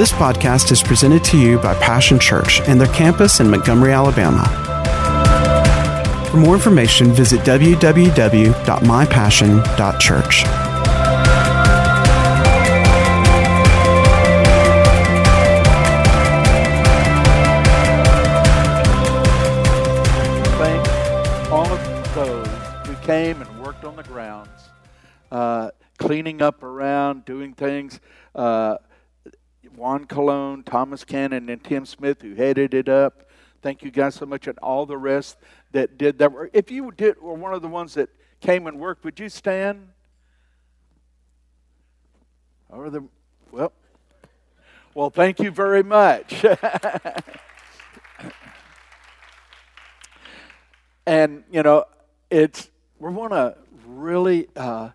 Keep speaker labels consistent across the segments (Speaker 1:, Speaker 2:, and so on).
Speaker 1: This podcast is presented to you by Passion Church and their campus in Montgomery, Alabama. For more information, visit www.mypassion.church.
Speaker 2: Thank all of those who came and worked on the grounds, uh, cleaning up around, doing things. Uh, Juan Colon, Thomas Cannon, and Tim Smith, who headed it up. Thank you guys so much, and all the rest that did that. If you did, were one of the ones that came and worked, would you stand? Or the well, well, thank you very much. and you know, it's we want to really. Uh,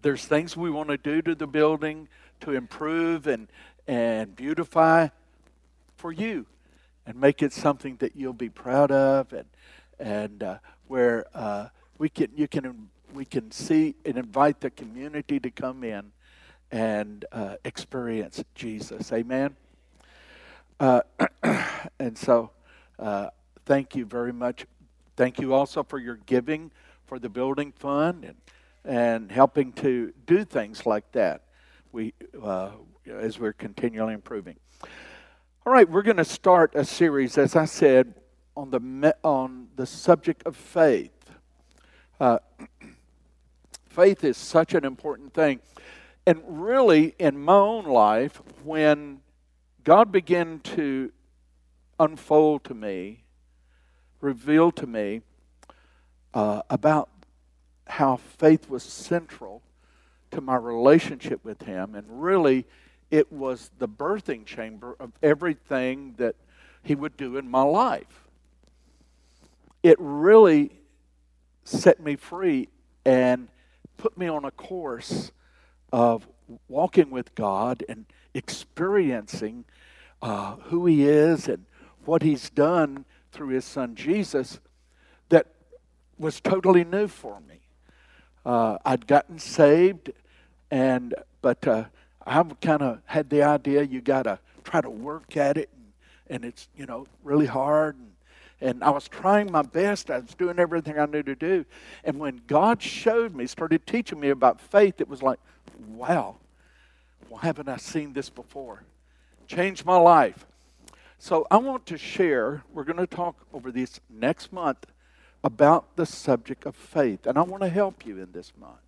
Speaker 2: there's things we want to do to the building to improve and and beautify for you and make it something that you'll be proud of and and uh, where uh, we can you can we can see and invite the community to come in and uh, experience Jesus. Amen. Uh, and so, uh, thank you very much. Thank you also for your giving for the building fund and and helping to do things like that. We uh, as we're continually improving. All right, we're going to start a series, as I said, on the on the subject of faith. Uh, faith is such an important thing, and really, in my own life, when God began to unfold to me, reveal to me uh, about how faith was central to my relationship with Him, and really it was the birthing chamber of everything that he would do in my life. It really set me free and put me on a course of walking with God and experiencing uh, who He is and what He's done through His Son Jesus that was totally new for me. Uh, I'd gotten saved, and but uh, I've kind of had the idea you got to try to work at it, and, and it's you know really hard. And, and I was trying my best. I was doing everything I knew to do. And when God showed me, started teaching me about faith, it was like, wow, why haven't I seen this before? Changed my life. So I want to share, we're going to talk over this next month about the subject of faith. And I want to help you in this month.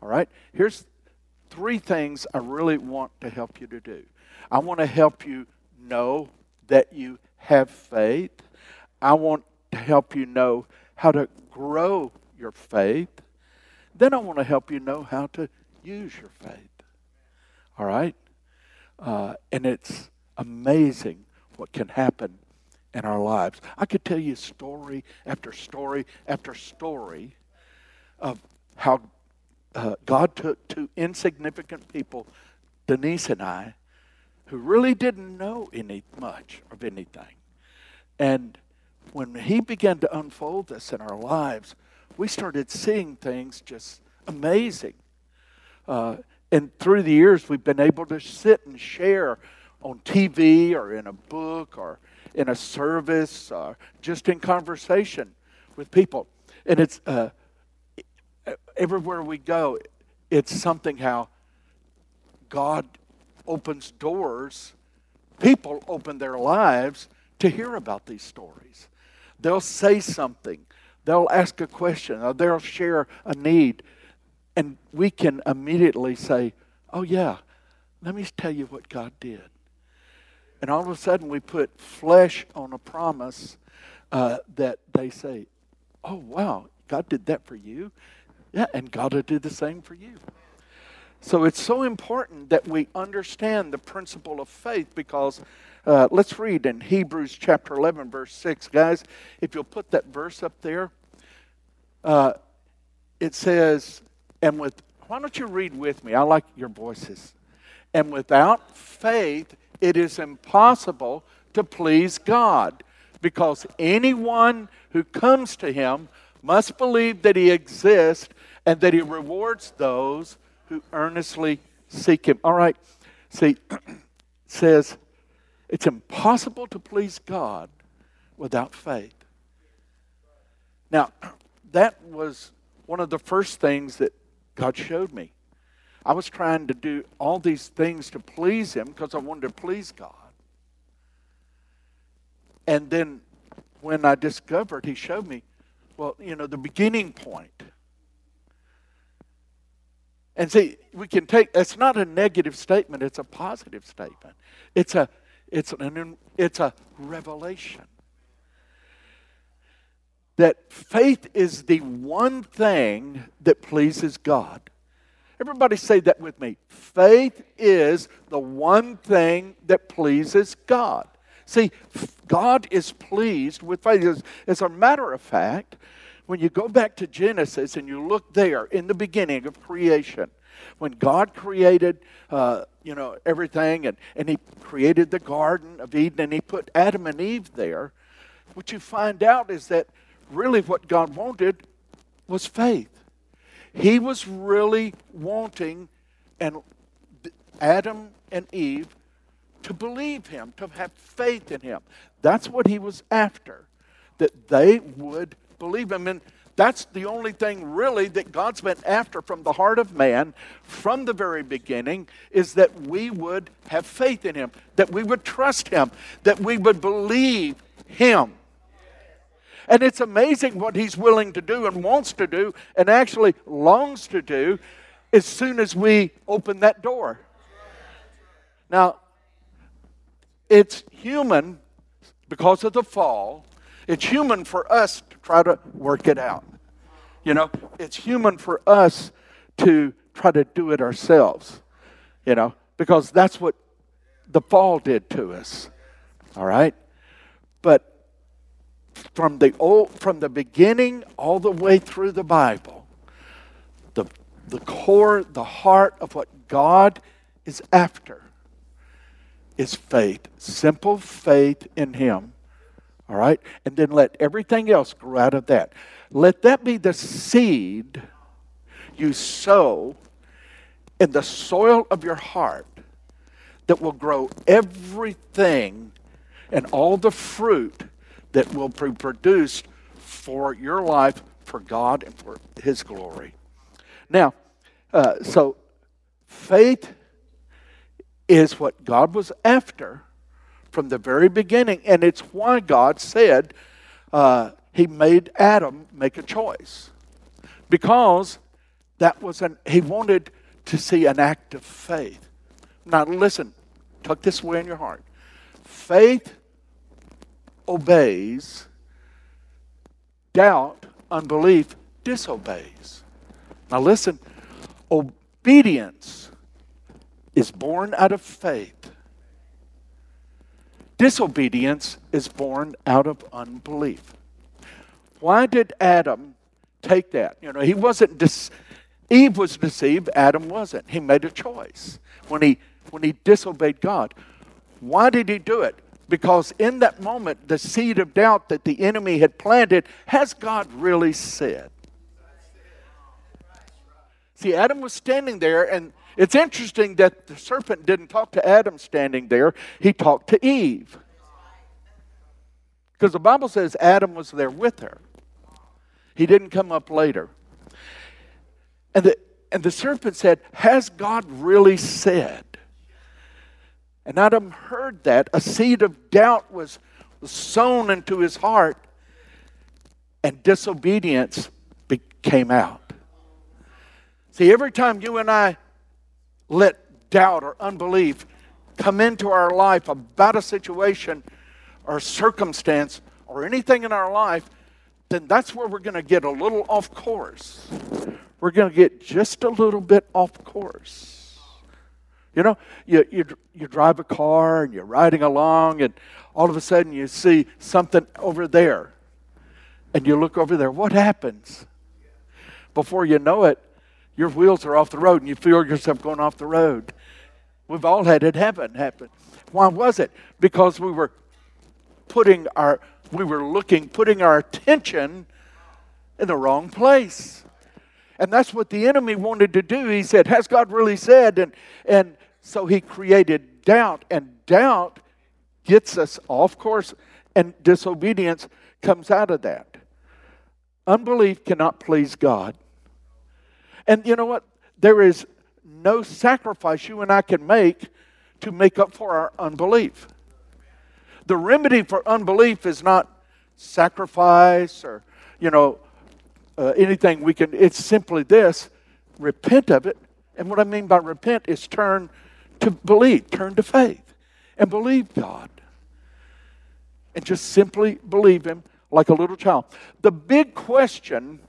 Speaker 2: All right? Here's three things I really want to help you to do. I want to help you know that you have faith. I want to help you know how to grow your faith. Then I want to help you know how to use your faith. All right? Uh, and it's amazing what can happen in our lives. I could tell you story after story after story of how uh, God took two insignificant people, Denise and I, who really didn't know any much of anything. And when He began to unfold this in our lives, we started seeing things just amazing. Uh, and through the years, we've been able to sit and share on TV or in a book or in a service or just in conversation with people. And it's uh, everywhere we go, it's something how God opens doors, people open their lives to hear about these stories. They'll say something, they'll ask a question, or they'll share a need, and we can immediately say, Oh, yeah, let me tell you what God did. And all of a sudden, we put flesh on a promise uh, that they say, Oh, wow, God did that for you. Yeah, and God will do the same for you. So it's so important that we understand the principle of faith because uh, let's read in Hebrews chapter 11, verse 6. Guys, if you'll put that verse up there, uh, it says, and with, why don't you read with me? I like your voices. And without faith, it is impossible to please God because anyone who comes to him must believe that he exists and that he rewards those who earnestly seek him. All right, see, says it's impossible to please God without faith. Now, that was one of the first things that God showed me. I was trying to do all these things to please Him because I wanted to please God. And then when I discovered, He showed me, well, you know, the beginning point. And see, we can take it's not a negative statement, it's a positive statement. It's a it's an it's a revelation. That faith is the one thing that pleases God. Everybody say that with me. Faith is the one thing that pleases God. See, God is pleased with faith. As, a matter of fact, when you go back to Genesis and you look there in the beginning of creation, when God created, uh, you know, everything, and, and He created the Garden of Eden, and He put Adam and Eve there, what you find out is that really what God wanted was faith. He was really wanting and Adam and Eve to believe him, to have faith in him. That's what he was after, that they would believe him. And that's the only thing really that God's been after from the heart of man from the very beginning is that we would have faith in him, that we would trust him, that we would believe him. And it's amazing what he's willing to do and wants to do and actually longs to do as soon as we open that door. Now, it's human because of the fall. It's human for us to try to work it out. You know, it's human for us to try to do it ourselves, you know, because that's what the fall did to us. All right? But from the old, from the beginning all the way through the Bible, the, the core, the heart of what God is after is faith. Simple faith in Him. All right? And then let everything else grow out of that. Let that be the seed you sow in the soil of your heart that will grow everything and all the fruit that will be produced for your life, for God, and for His glory. Now, uh, so faith is what God was after from the very beginning, and it's why God said uh, He made Adam make a choice because that was an He wanted to see an act of faith. Now, listen, tuck this away in your heart. Faith obeys, doubt, unbelief disobeys. Now listen, obedience is born out of faith. Disobedience is born out of unbelief. Why did Adam take that? You know, he wasn't dis- Eve was deceived, Adam wasn't. He made a choice when he when he disobeyed God. Why did he do it? Because in that moment, the seed of doubt that the enemy had planted, has God really said? See, Adam was standing there, and it's interesting that the serpent didn't talk to Adam standing there, he talked to Eve. Because the Bible says Adam was there with her, he didn't come up later. And the, and the serpent said, Has God really said? And Adam heard that. A seed of doubt was, was sown into his heart, and disobedience came out. See, every time you and I let doubt or unbelief come into our life about a situation or circumstance or anything in our life, then that's where we're going to get a little off course. We're going to get just a little bit off course. You know, you, you, you drive a car and you're riding along, and all of a sudden you see something over there. And you look over there. What happens? Before you know it, your wheels are off the road and you feel yourself going off the road. We've all had it happen. Happen. Why was it? Because we were putting our, we were looking, putting our attention in the wrong place. And that's what the enemy wanted to do. He said, Has God really said? And, and so he created doubt and doubt gets us off course, and disobedience comes out of that. Unbelief cannot please God. And you know what? There is no sacrifice you and I can make to make up for our unbelief. The remedy for unbelief is not sacrifice or, you know, uh, anything we can. It's simply this repent of it. And what I mean by repent is turn to believe, turn to faith, and believe God. And just simply believe Him like a little child. The big question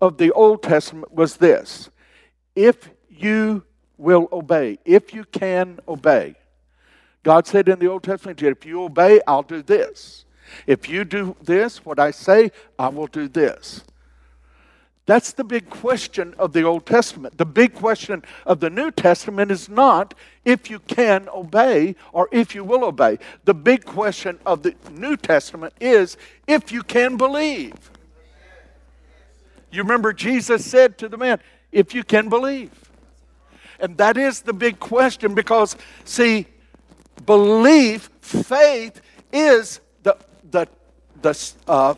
Speaker 2: of the Old Testament was this if you will obey, if you can obey. God said in the Old Testament, if you obey, I'll do this. If you do this, what I say, I will do this. That's the big question of the Old Testament. The big question of the New Testament is not if you can obey or if you will obey. The big question of the New Testament is if you can believe. You remember Jesus said to the man, if you can believe. And that is the big question because, see, belief, faith, is the, the, the uh,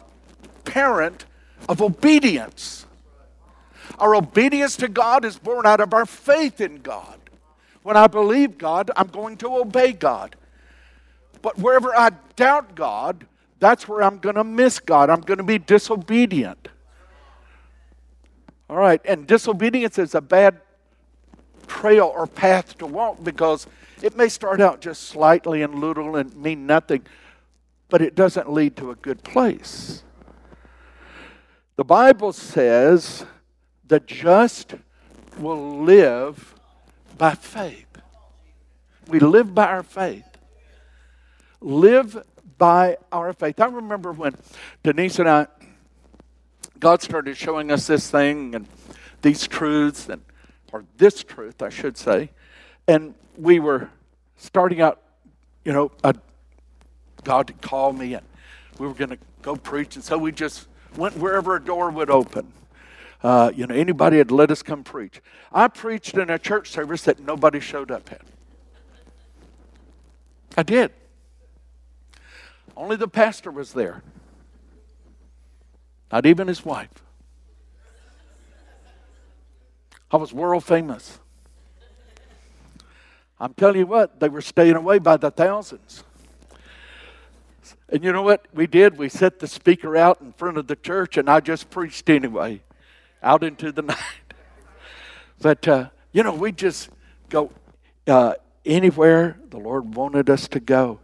Speaker 2: parent of obedience. Our obedience to God is born out of our faith in God. When I believe God, I'm going to obey God. But wherever I doubt God, that's where I'm going to miss God. I'm going to be disobedient. All right, and disobedience is a bad trail or path to walk because it may start out just slightly and little and mean nothing, but it doesn't lead to a good place. The Bible says the just will live by faith. We live by our faith. Live by our faith. I remember when Denise and I, God started showing us this thing and these truths, and or this truth, I should say, and we were starting out, you know, God had called me, and we were going to go preach, and so we just went wherever a door would open. Uh, you know, anybody had let us come preach. I preached in a church service that nobody showed up at. I did. Only the pastor was there, not even his wife. I was world famous. I'm telling you what, they were staying away by the thousands. And you know what we did? We set the speaker out in front of the church, and I just preached anyway out into the night. But, uh, you know, we just go uh, anywhere the Lord wanted us to go.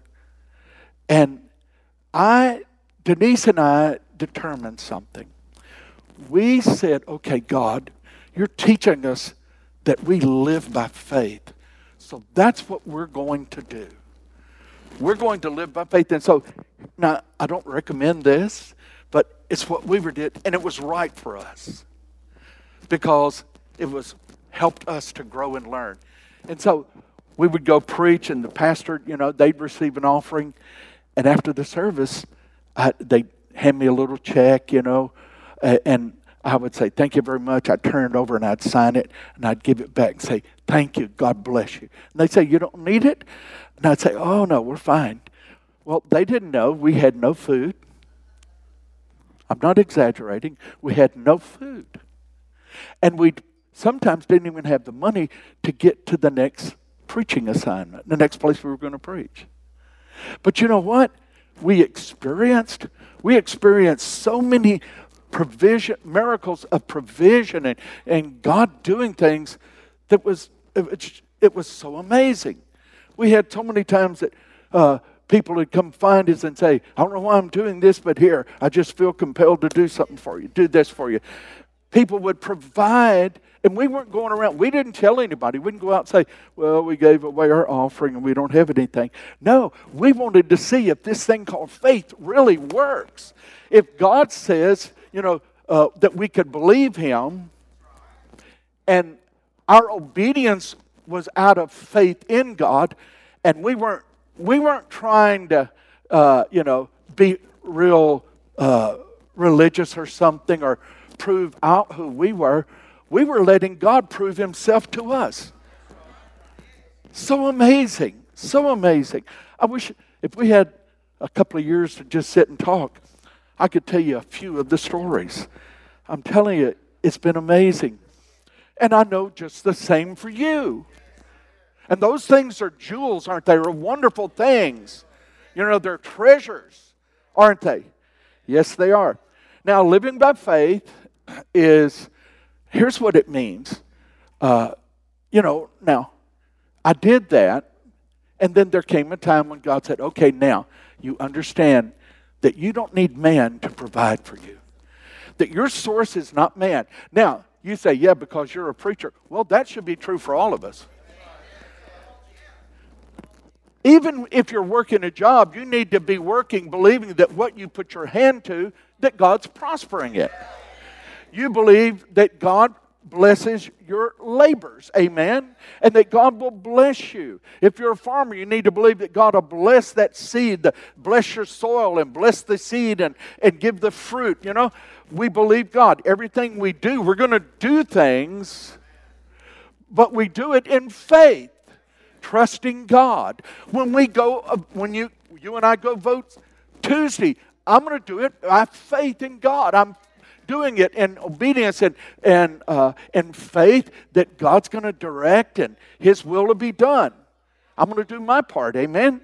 Speaker 2: And I, Denise and I determined something. We said, okay, God, you're teaching us that we live by faith. So that's what we're going to do. We're going to live by faith. And so, now, I don't recommend this, but it's what Weaver did, and it was right for us because it was helped us to grow and learn. And so we would go preach, and the pastor, you know, they'd receive an offering, and after the service, I, they'd hand me a little check, you know, and I would say, Thank you very much. I'd turn it over and I'd sign it, and I'd give it back and say, Thank you. God bless you. And they'd say, You don't need it? And I'd say, Oh, no, we're fine. Well, they didn't know we had no food. I'm not exaggerating. We had no food. And we sometimes didn't even have the money to get to the next preaching assignment, the next place we were going to preach. But you know what? We experienced, we experienced so many provision, miracles of provision and, and God doing things that was, it, it was so amazing. We had so many times that uh, people would come find us and say, I don't know why I'm doing this, but here, I just feel compelled to do something for you, do this for you people would provide, and we weren't going around, we didn't tell anybody. We didn't go out and say, well, we gave away our offering and we don't have anything. No, we wanted to see if this thing called faith really works. If God says, you know, uh, that we could believe Him, and our obedience was out of faith in God, and we weren't we weren't trying to, uh, you know, be real uh, religious or something, or prove out who we were, we were letting God prove Himself to us. So amazing. So amazing. I wish if we had a couple of years to just sit and talk, I could tell you a few of the stories. I'm telling you, it's been amazing. And I know just the same for you. And those things are jewels, aren't they? They're wonderful things. You know, they're treasures, aren't they? Yes, they are. Now, living by faith is here's what it means. Uh, you know, now, I did that, and then there came a time when God said, okay, now you understand that you don't need man to provide for you, that your source is not man. Now, you say, yeah, because you're a preacher. Well, that should be true for all of us. Even if you're working a job, you need to be working believing that what you put your hand to, that God's prospering it. You believe that God blesses your labors. Amen. And that God will bless you. If you're a farmer, you need to believe that God will bless that seed, bless your soil and bless the seed and, and give the fruit. You know, we believe God. Everything we do, we're going to do things, but we do it in faith trusting God. When we go, uh, when you, you and I go vote Tuesday, I'm going to do it. Have faith in God. I'm doing it in obedience and, and, uh, and faith that God's going to direct and His will to be done. I'm going to do my part. Amen.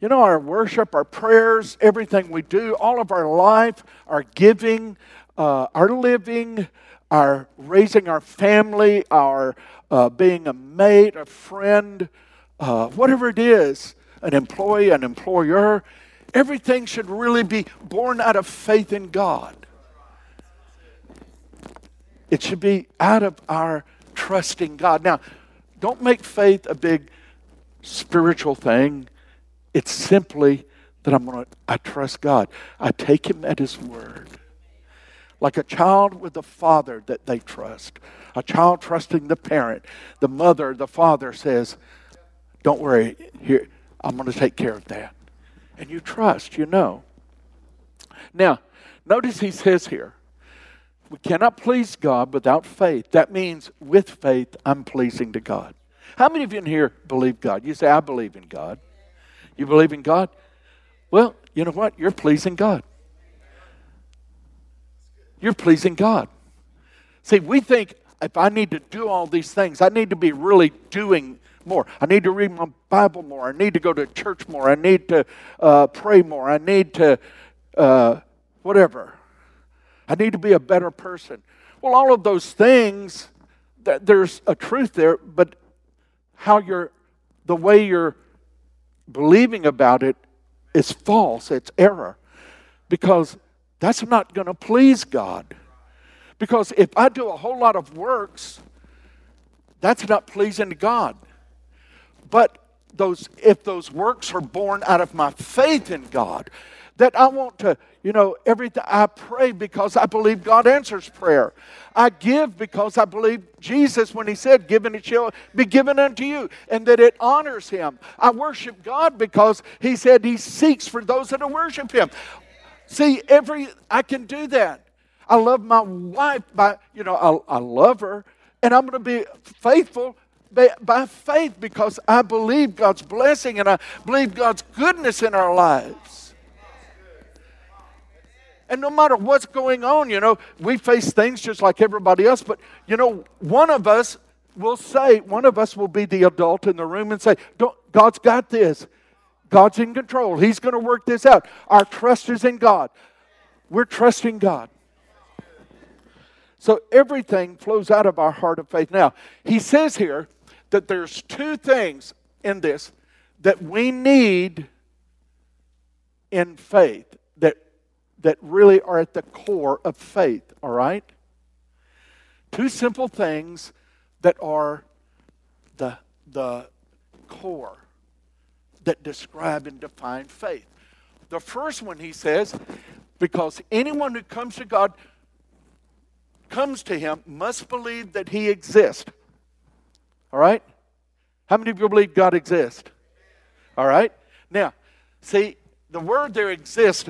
Speaker 2: You know, our worship, our prayers, everything we do, all of our life, our giving, uh, our living, our raising our family, our uh, being a mate, a friend, uh, whatever it is, an employee, an employer, everything should really be born out of faith in God. It should be out of our trusting God. Now, don't make faith a big spiritual thing. It's simply that I'm going to, I trust God. I take Him at His word like a child with a father that they trust, a child trusting the parent. The mother, the father says, Don't worry, here, I'm going to take care of that. And you trust, you know. Now, notice he says here, we cannot please God without faith. That means with faith, I'm pleasing to God. How many of you in here believe God? You say, I believe in God. You believe in God? Well, you know what? You're pleasing God you're pleasing God. See, we think if I need to do all these things, I need to be really doing more. I need to read my Bible more. I need to go to church more. I need to uh, pray more. I need to, uh, whatever. I need to be a better person. Well, all of those things, th- there's a truth there, but how you're, the way you're believing about it is false, it's error. Because that's not going to please God. Because if I do a whole lot of works, that's not pleasing to God. But those if those works are born out of my faith in God, that I want to, you know, everything I pray because I believe God answers prayer. I give because I believe Jesus when he said, "Given it shall be given unto you," and that it honors him. I worship God because he said he seeks for those that worship him. See, every I can do that. I love my wife by, you know, I, I love her, and I'm going to be faithful by, by faith because I believe God's blessing and I believe God's goodness in our lives. And no matter what's going on, you know, we face things just like everybody else, but, you know, one of us will say, one of us will be the adult in the room and say, God's got this. God's in control. He's going to work this out. Our trust is in God. We're trusting God. So everything flows out of our heart of faith. Now, he says here that there's two things in this that we need in faith that, really are at the core of faith, all right? Two simple things that are the, the core that describe and define faith. The first one, he says, because anyone who comes to God comes to him must believe that he exists. All right? How many of you believe God exists? All right? Now, see, the word there exists,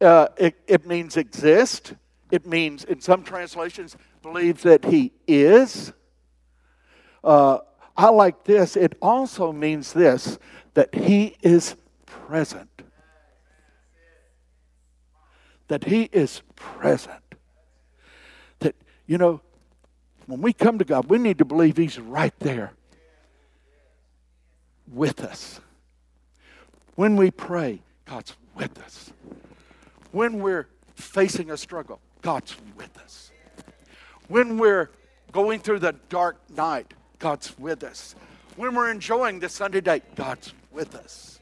Speaker 2: uh, it, it means exist. It means, in some translations, believes that he is. Uh, I like this. It also means this that He is present. That He is present. That, you know, when we come to God, we need to believe He's right there with us. When we pray, God's with us. When we're facing a struggle, God's with us. When we're going through the dark night, God's with us. When we're enjoying the Sunday day, God's with us.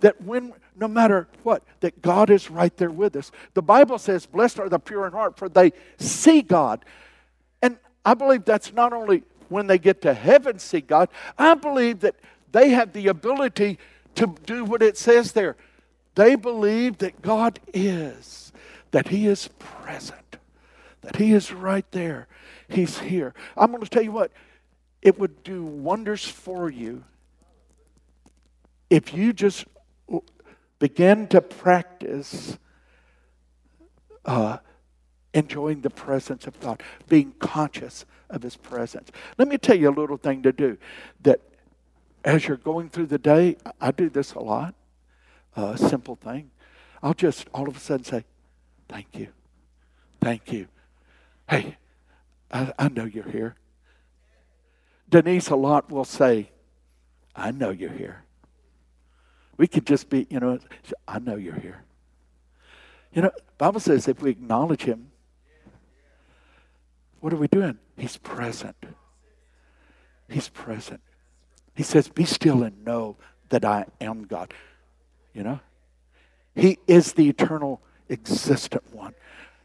Speaker 2: That when, no matter what, that God is right there with us. The Bible says, Blessed are the pure in heart, for they see God. And I believe that's not only when they get to heaven see God, I believe that they have the ability to do what it says there. They believe that God is, that He is present, that He is right there. He's here. I'm going to tell you what, it would do wonders for you if you just begin to practice uh, enjoying the presence of God, being conscious of His presence. Let me tell you a little thing to do that as you're going through the day, I do this a lot, uh, simple thing. I'll just all of a sudden say, Thank you. Thank you. Hey, I, I know you're here. Denise a lot will say, I know you're here. We could just be, you know, I know you're here. You know, Bible says if we acknowledge him, what are we doing? He's present. He's present. He says, Be still and know that I am God. You know? He is the eternal, existent one.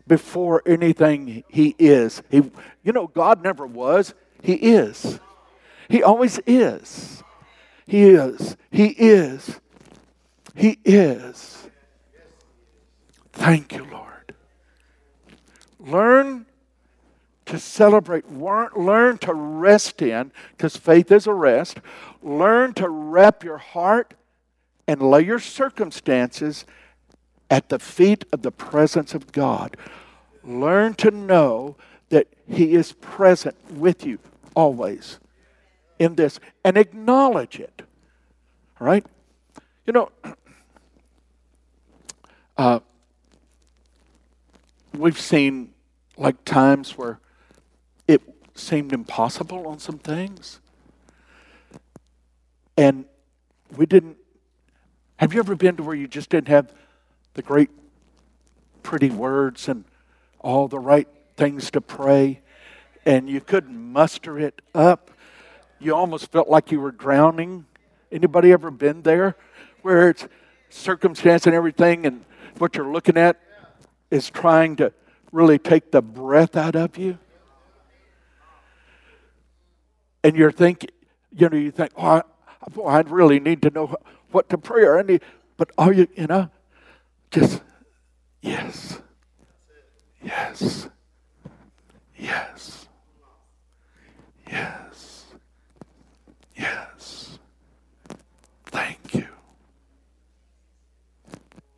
Speaker 2: Before anything, He is. He, you know, God never was, He is. He always is. He is. He is. He is. Thank you, Lord. Learn to celebrate, learn to rest in, because faith is a rest. Learn to wrap your heart and lay your circumstances at the feet of the presence of God. Learn to know that He is present with you always in this and acknowledge it. All right? You know, uh, we've seen like times where it seemed impossible on some things. And we didn't. Have you ever been to where you just didn't have the great, pretty words and all the right things to pray, and you couldn't muster it up? you almost felt like you were drowning. Anybody ever been there? Where it's circumstance and everything, and what you're looking at is trying to really take the breath out of you. And you're thinking, you know, you think, oh, boy, I really need to know what to pray or any, but are you, you know, just, yes, yes, yes, yes. Yes. Thank you.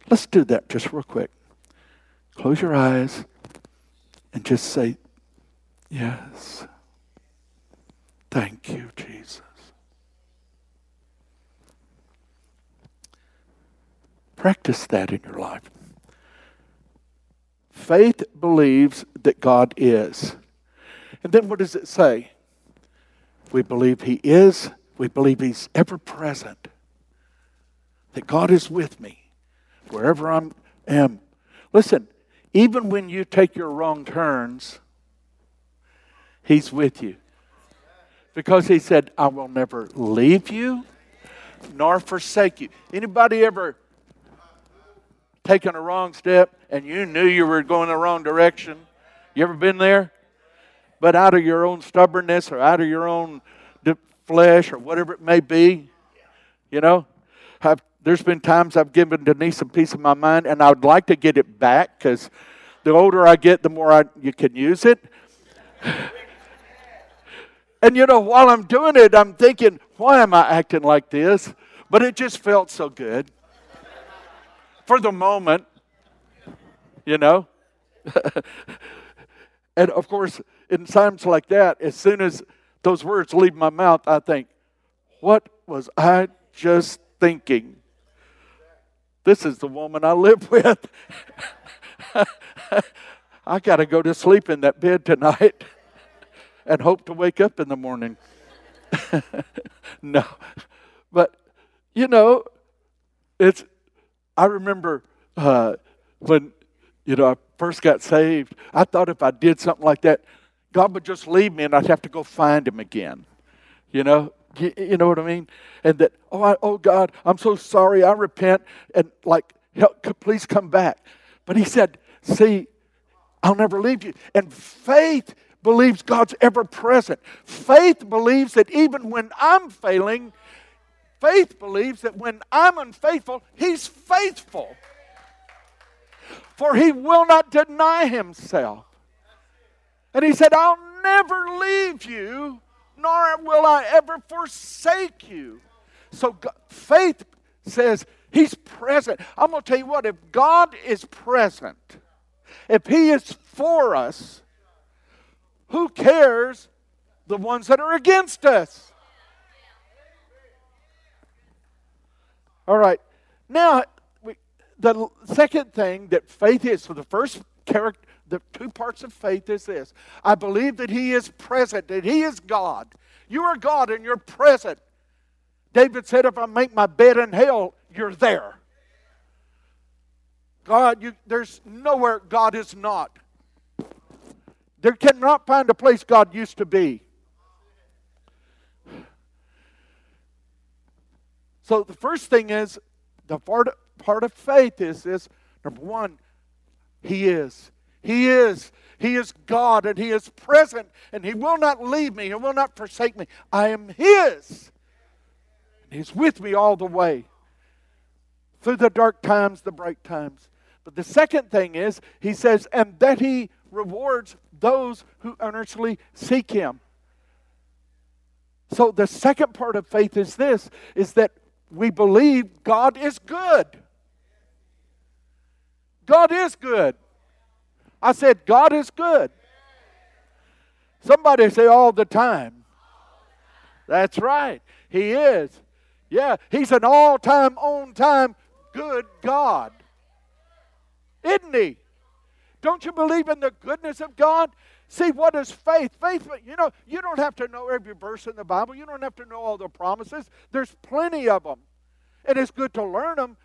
Speaker 2: Let's do that just real quick. Close your eyes and just say, Yes. Thank you, Jesus. Practice that in your life. Faith believes that God is. And then what does it say? We believe He is. We believe He's ever present. That God is with me wherever I am. Listen, even when you take your wrong turns, He's with you. Because He said, I will never leave you nor forsake you. Anybody ever taken a wrong step and you knew you were going the wrong direction? You ever been there? but out of your own stubbornness or out of your own flesh or whatever it may be. You know, I've, there's been times I've given Denise a piece of my mind, and I would like to get it back because the older I get, the more I, you can use it. and you know, while I'm doing it, I'm thinking, why am I acting like this? But it just felt so good for the moment, you know. and of course, in times like that, as soon as those words leave my mouth, I think, what was I just thinking? This is the woman I live with. I got to go to sleep in that bed tonight and hope to wake up in the morning. no. But, you know, it's, I remember uh, when, you know, I first got saved, I thought if I did something like that, God would just leave me and I'd have to go find him again. You know, you, you know what I mean? And that, oh, I, oh God, I'm so sorry. I repent. And like, help, please come back. But he said, see, I'll never leave you. And faith believes God's ever present. Faith believes that even when I'm failing, faith believes that when I'm unfaithful, He's faithful. For He will not deny Himself. And He said, I'll never leave you nor will I ever forsake you. So God, faith says He's present. I'm going to tell you what, if God is present, if He is for us, who cares the ones that are against us? All right. Now, we, the second thing that faith is, so the first character, the two parts of faith is this I believe that He is present, that He is God. You are God and you're present. David said, If I make my bed in hell, you're there. God, you, there's nowhere God is not. There cannot find a place God used to be. So the first thing is the part, part of faith is this number one, He is. He is. He is God and He is present and He will not leave me. He will not forsake me. I am His. And He's with me all the way through the dark times, the bright times. But the second thing is, He says, and that He rewards those who earnestly seek Him. So the second part of faith is this is that we believe God is good. God is good. I said, God is good. Somebody say all the time. That's right. He is. Yeah, He's an all time, on time, good God. Isn't He? Don't you believe in the goodness of God? See, what is faith? Faith, you know, you don't have to know every verse in the Bible. You don't have to know all the promises. There's plenty of them. And it's good to learn them,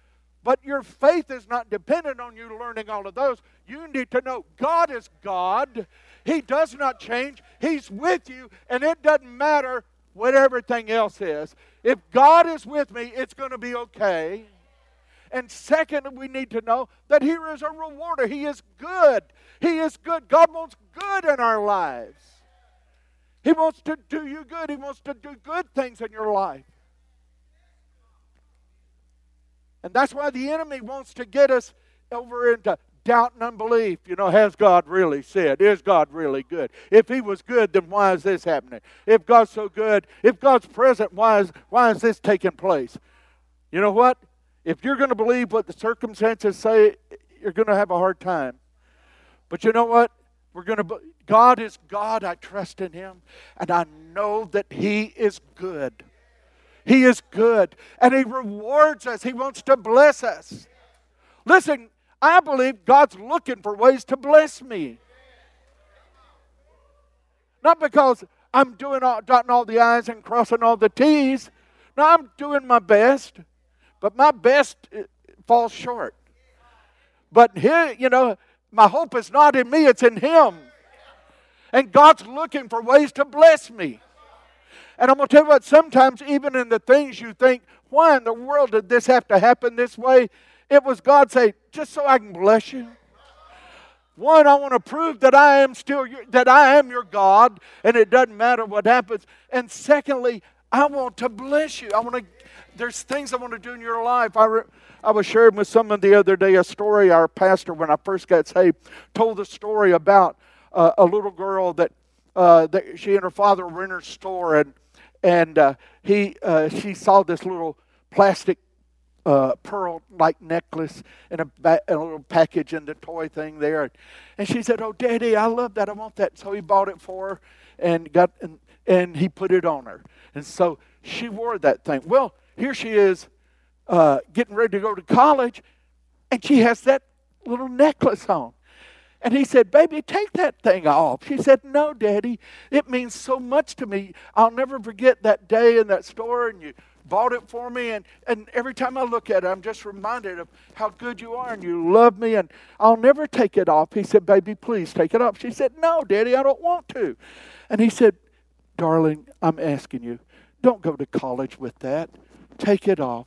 Speaker 2: but your faith is not dependent on you learning all of those. You need to know God is God. He does not change. He's with you, and it doesn't matter what everything else is. If God is with me, it's going to be okay. And second, we need to know that He is a rewarder. He is good. He is good. God wants good in our lives. He wants to do you good. He wants to do good things in your life. And that's why the enemy wants to get us over into doubt and unbelief. You know, has God really said? Is God really good? If He was good, then why is this happening? If God's so good, if God's present, why is, why is this taking place? You know what? If you're going to believe what the circumstances say, you're going to have a hard time. But you know what? We're going to. God is God. I trust in Him, and I know that He is good. He is good and He rewards us. He wants to bless us. Listen, I believe God's looking for ways to bless me. Not because I'm doing all, dotting all the I's and crossing all the T's. No, I'm doing my best, but my best uh, falls short. But here, you know, my hope is not in me, it's in Him. And God's looking for ways to bless me. And I'm going to tell you what, sometimes even in the things you think, why in the world did this have to happen this way? It was God saying, just so I can bless you. One, I want to prove that I am still your, that I am your God, and it doesn't matter what happens. And secondly, I want to bless you. I want to. There's things I want to do in your life. I, re, I was sharing with someone the other day a story. Our pastor, when I first got saved, told a story about uh, a little girl that, uh, that she and her father were in her store, and and uh, he uh, she saw this little plastic uh, pearl-like necklace in a, ba- a, little package in the toy thing there, and she said, "Oh, Daddy, I love that. I want that." So he bought it for her, and got and and he put it on her. And so she wore that thing. Well, here she is uh, getting ready to go to college, and she has that little necklace on. And he said, Baby, take that thing off. She said, No, Daddy, it means so much to me. I'll never forget that day in that store, and you bought it for me. And, and every time I look at it, I'm just reminded of how good you are and you love me, and I'll never take it off. He said, Baby, please take it off. She said, No, Daddy, I don't want to. And he said, Darling, I'm asking you, don't go to college with that. Take it off.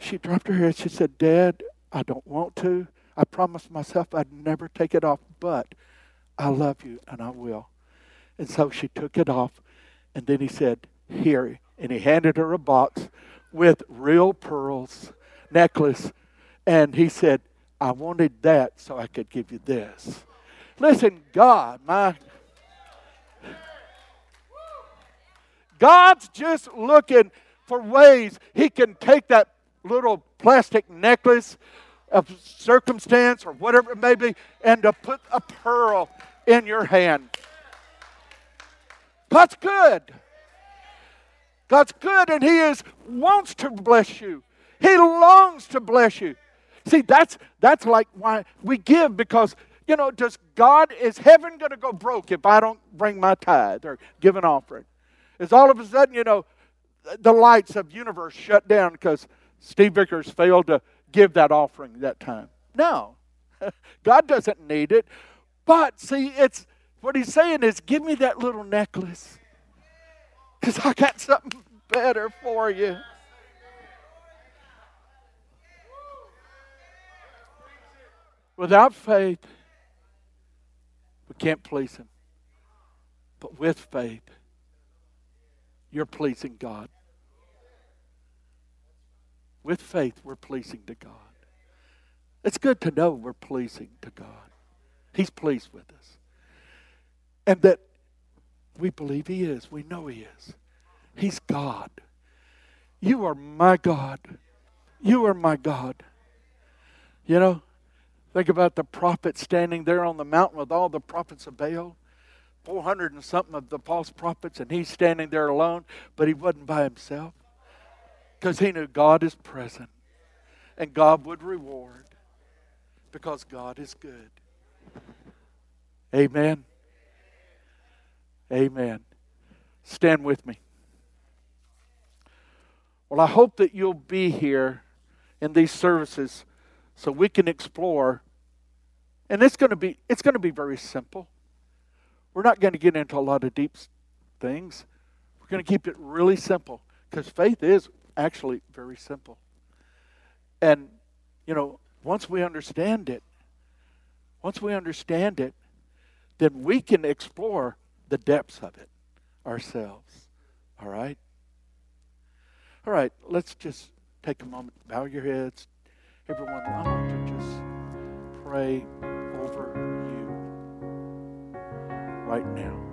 Speaker 2: She dropped her head. She said, Dad, I don't want to. I promised myself I'd never take it off, but I love you and I will. And so she took it off. And then he said, Here. And he handed her a box with real pearls, necklace. And he said, I wanted that so I could give you this. Listen, God, my. God's just looking for ways He can take that little plastic necklace of circumstance or whatever it may be, and to put a pearl in your hand. God's good. God's good, and He is wants to bless you. He longs to bless you. See, that's that's like why we give because you know, does God is heaven going to go broke if I don't bring my tithe or give an offering? Is all of a sudden, you know, the lights of universe shut down because Steve Vickers failed to give that offering that time. No. God doesn't need it. But see, it's what he's saying is give me that little necklace. Because I got something better for you. Without faith, we can't please him. But with faith, you're pleasing God. With faith, we're pleasing to God. It's good to know we're pleasing to God. He's pleased with us. And that we believe He is. We know He is. He's God. You are my God. You are my God. You know, think about the prophet standing there on the mountain with all the prophets of Baal. 400 and something of the false prophets, and he's standing there alone, but he wasn't by himself because he knew God is present and God would reward because God is good. Amen. Amen. Stand with me. Well, I hope that you'll be here in these services so we can explore and it's going to be it's going to be very simple. We're not going to get into a lot of deep things. We're going to keep it really simple because faith is actually very simple. And, you know, once we understand it, once we understand it, then we can explore the depths of it ourselves. All right? All right, let's just take a moment, bow your heads. Everyone, I want to just pray over you right now.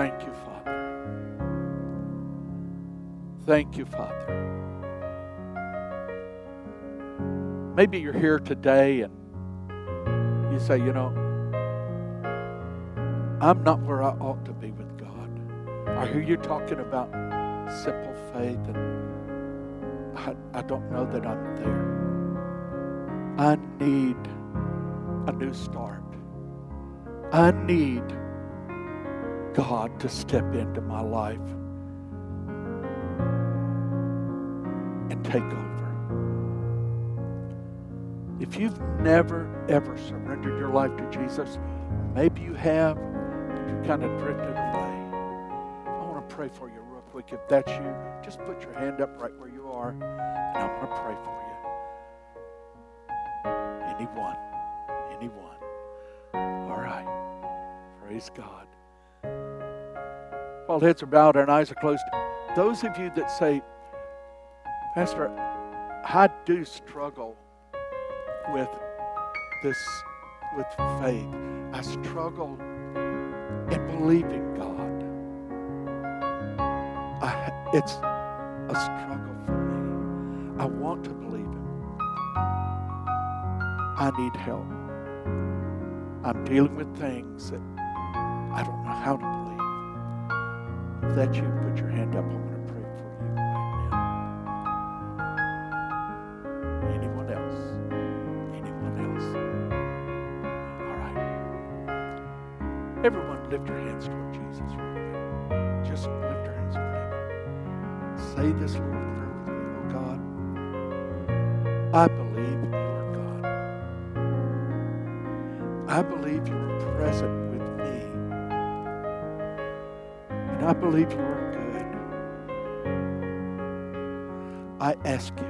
Speaker 2: Thank you, Father. Thank you, Father. Maybe you're here today and you say, you know, I'm not where I ought to be with God. I hear you talking about simple faith, and I, I don't know that I'm there. I need a new start. I need God to step into my life and take over. If you've never, ever surrendered your life to Jesus, maybe you have, but you kind of drifted away. I want to pray for you real quick. If that's you, just put your hand up right where you are, and I'm going to pray for you. Anyone? Anyone? All right. Praise God while heads are bowed and eyes are closed, those of you that say, Pastor, I do struggle with this, with faith. I struggle in believing God. I, it's a struggle for me. I want to believe Him. I need help. I'm dealing with things that I don't know how to believe. If that's you, put your hand up. I'm going to pray for you right now. Anyone else? Anyone else? All right. Everyone, lift your hands toward Jesus right. Just lift your hands toward Him. Say this little prayer with me. Oh God, I believe you are God. I believe you believe you are good. I ask you,